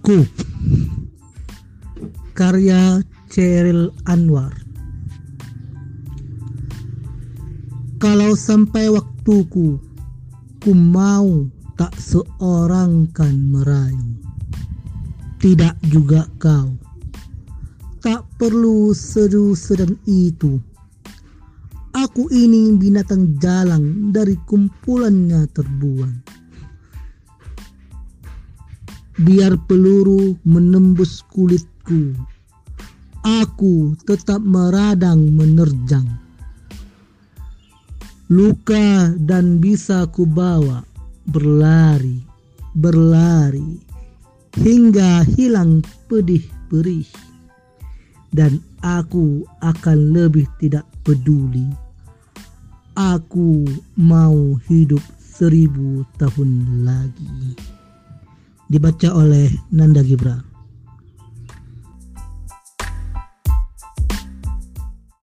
Aku. Karya Cheryl Anwar. Kalau sampai waktuku Ku mau tak seorang kan merayu. Tidak juga kau. Tak perlu seru sedang itu. Aku ini binatang jalang dari kumpulannya terbuang biar peluru menembus kulitku. Aku tetap meradang menerjang. Luka dan bisa kubawa berlari, berlari hingga hilang pedih perih. Dan aku akan lebih tidak peduli. Aku mau hidup seribu tahun lagi dibaca oleh Nanda Gibran.